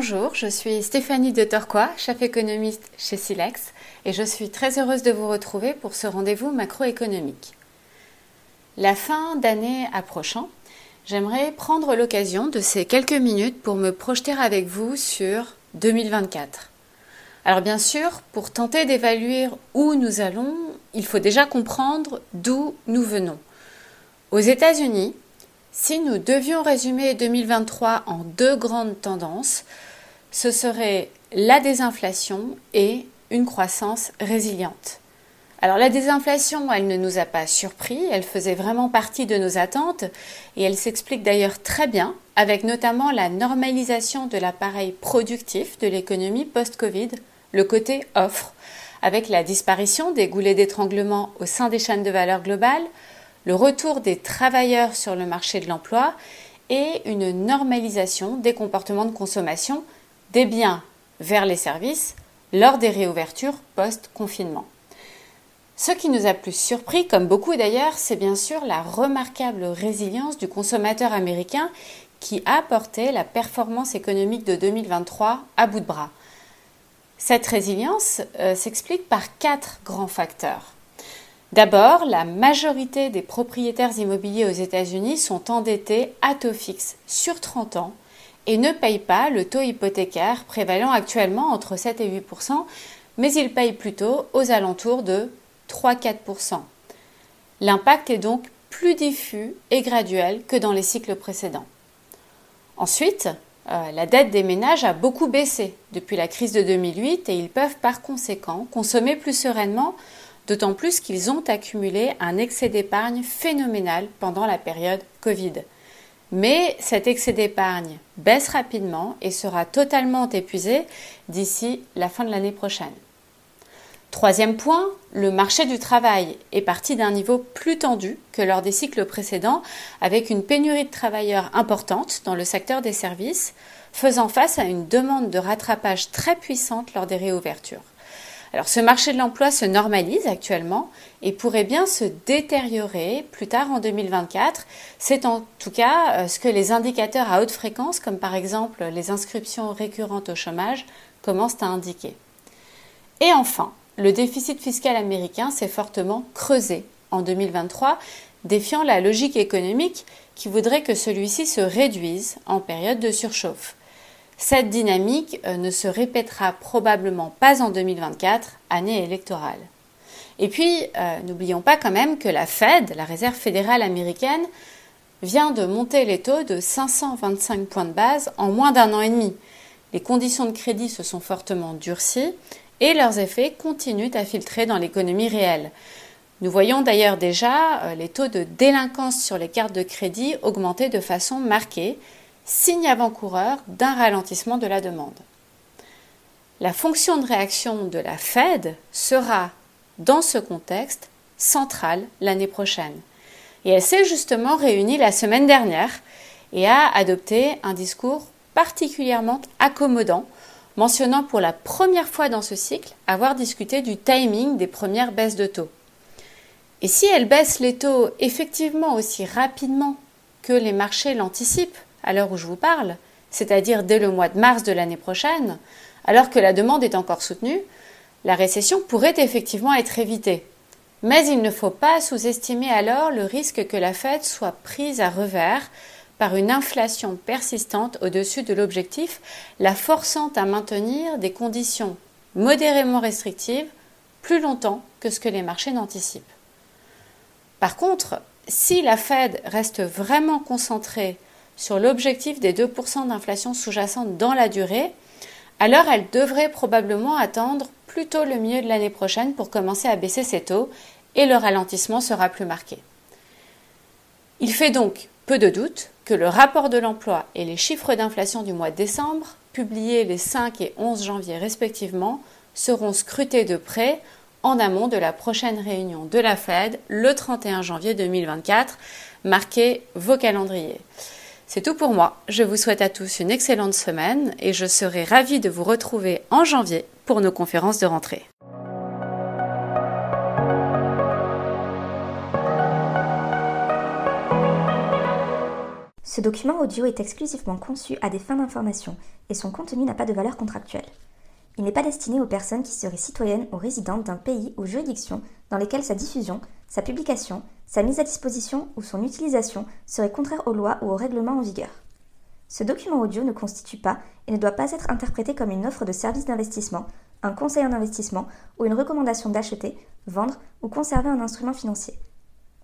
bonjour, je suis Stéphanie de Torquois, chef économiste chez Silex, et je suis très heureuse de vous retrouver pour ce rendez-vous macroéconomique. La fin d'année approchant, j'aimerais prendre l'occasion de ces quelques minutes pour me projeter avec vous sur 2024. Alors bien sûr, pour tenter d'évaluer où nous allons, il faut déjà comprendre d'où nous venons. Aux États-Unis, si nous devions résumer 2023 en deux grandes tendances, ce serait la désinflation et une croissance résiliente. Alors la désinflation, elle ne nous a pas surpris, elle faisait vraiment partie de nos attentes et elle s'explique d'ailleurs très bien avec notamment la normalisation de l'appareil productif de l'économie post-Covid, le côté offre, avec la disparition des goulets d'étranglement au sein des chaînes de valeur globales, le retour des travailleurs sur le marché de l'emploi et une normalisation des comportements de consommation des biens vers les services lors des réouvertures post-confinement. Ce qui nous a plus surpris, comme beaucoup d'ailleurs, c'est bien sûr la remarquable résilience du consommateur américain qui a porté la performance économique de 2023 à bout de bras. Cette résilience euh, s'explique par quatre grands facteurs. D'abord, la majorité des propriétaires immobiliers aux États-Unis sont endettés à taux fixe sur 30 ans et ne payent pas le taux hypothécaire prévalant actuellement entre 7 et 8% mais ils payent plutôt aux alentours de 3-4% L'impact est donc plus diffus et graduel que dans les cycles précédents. Ensuite, euh, la dette des ménages a beaucoup baissé depuis la crise de 2008 et ils peuvent par conséquent consommer plus sereinement d'autant plus qu'ils ont accumulé un excès d'épargne phénoménal pendant la période Covid. Mais cet excès d'épargne baisse rapidement et sera totalement épuisé d'ici la fin de l'année prochaine. Troisième point, le marché du travail est parti d'un niveau plus tendu que lors des cycles précédents, avec une pénurie de travailleurs importante dans le secteur des services, faisant face à une demande de rattrapage très puissante lors des réouvertures. Alors ce marché de l'emploi se normalise actuellement et pourrait bien se détériorer plus tard en 2024. C'est en tout cas euh, ce que les indicateurs à haute fréquence, comme par exemple les inscriptions récurrentes au chômage, commencent à indiquer. Et enfin, le déficit fiscal américain s'est fortement creusé en 2023, défiant la logique économique qui voudrait que celui-ci se réduise en période de surchauffe. Cette dynamique euh, ne se répétera probablement pas en 2024, année électorale. Et puis, euh, n'oublions pas quand même que la Fed, la Réserve fédérale américaine, vient de monter les taux de 525 points de base en moins d'un an et demi. Les conditions de crédit se sont fortement durcies et leurs effets continuent à filtrer dans l'économie réelle. Nous voyons d'ailleurs déjà euh, les taux de délinquance sur les cartes de crédit augmenter de façon marquée, signe avant-coureur d'un ralentissement de la demande. La fonction de réaction de la Fed sera, dans ce contexte, centrale l'année prochaine. Et elle s'est justement réunie la semaine dernière et a adopté un discours particulièrement accommodant, mentionnant pour la première fois dans ce cycle avoir discuté du timing des premières baisses de taux. Et si elle baisse les taux effectivement aussi rapidement que les marchés l'anticipent, à l'heure où je vous parle, c'est-à-dire dès le mois de mars de l'année prochaine, alors que la demande est encore soutenue, la récession pourrait effectivement être évitée. Mais il ne faut pas sous-estimer alors le risque que la Fed soit prise à revers par une inflation persistante au-dessus de l'objectif, la forçant à maintenir des conditions modérément restrictives plus longtemps que ce que les marchés n'anticipent. Par contre, si la Fed reste vraiment concentrée sur l'objectif des 2% d'inflation sous-jacente dans la durée, alors elle devrait probablement attendre plutôt le milieu de l'année prochaine pour commencer à baisser ses taux et le ralentissement sera plus marqué. Il fait donc peu de doute que le rapport de l'emploi et les chiffres d'inflation du mois de décembre, publiés les 5 et 11 janvier respectivement, seront scrutés de près en amont de la prochaine réunion de la Fed le 31 janvier 2024. Marquez vos calendriers. C'est tout pour moi. Je vous souhaite à tous une excellente semaine et je serai ravie de vous retrouver en janvier pour nos conférences de rentrée. Ce document audio est exclusivement conçu à des fins d'information et son contenu n'a pas de valeur contractuelle. Il n'est pas destiné aux personnes qui seraient citoyennes ou résidentes d'un pays ou juridiction dans lesquelles sa diffusion, sa publication, sa mise à disposition ou son utilisation seraient contraires aux lois ou aux règlements en vigueur. Ce document audio ne constitue pas et ne doit pas être interprété comme une offre de service d'investissement, un conseil en investissement ou une recommandation d'acheter, vendre ou conserver un instrument financier.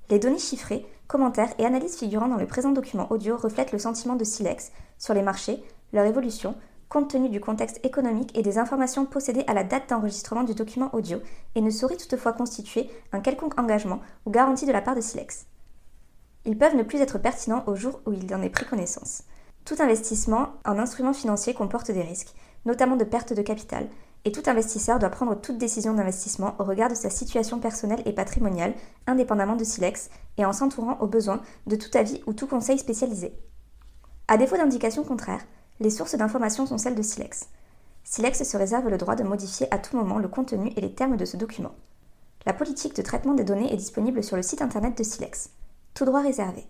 Les données chiffrées, commentaires et analyses figurant dans le présent document audio reflètent le sentiment de Silex sur les marchés, leur évolution, compte tenu du contexte économique et des informations possédées à la date d'enregistrement du document audio et ne sauraient toutefois constituer un quelconque engagement ou garantie de la part de Silex. Ils peuvent ne plus être pertinents au jour où il en est pris connaissance. Tout investissement en instruments financiers comporte des risques, notamment de perte de capital, et tout investisseur doit prendre toute décision d'investissement au regard de sa situation personnelle et patrimoniale, indépendamment de Silex, et en s'entourant au besoin de tout avis ou tout conseil spécialisé. À défaut d'indications contraires, les sources d'information sont celles de Silex. Silex se réserve le droit de modifier à tout moment le contenu et les termes de ce document. La politique de traitement des données est disponible sur le site internet de Silex. Tout droit réservé.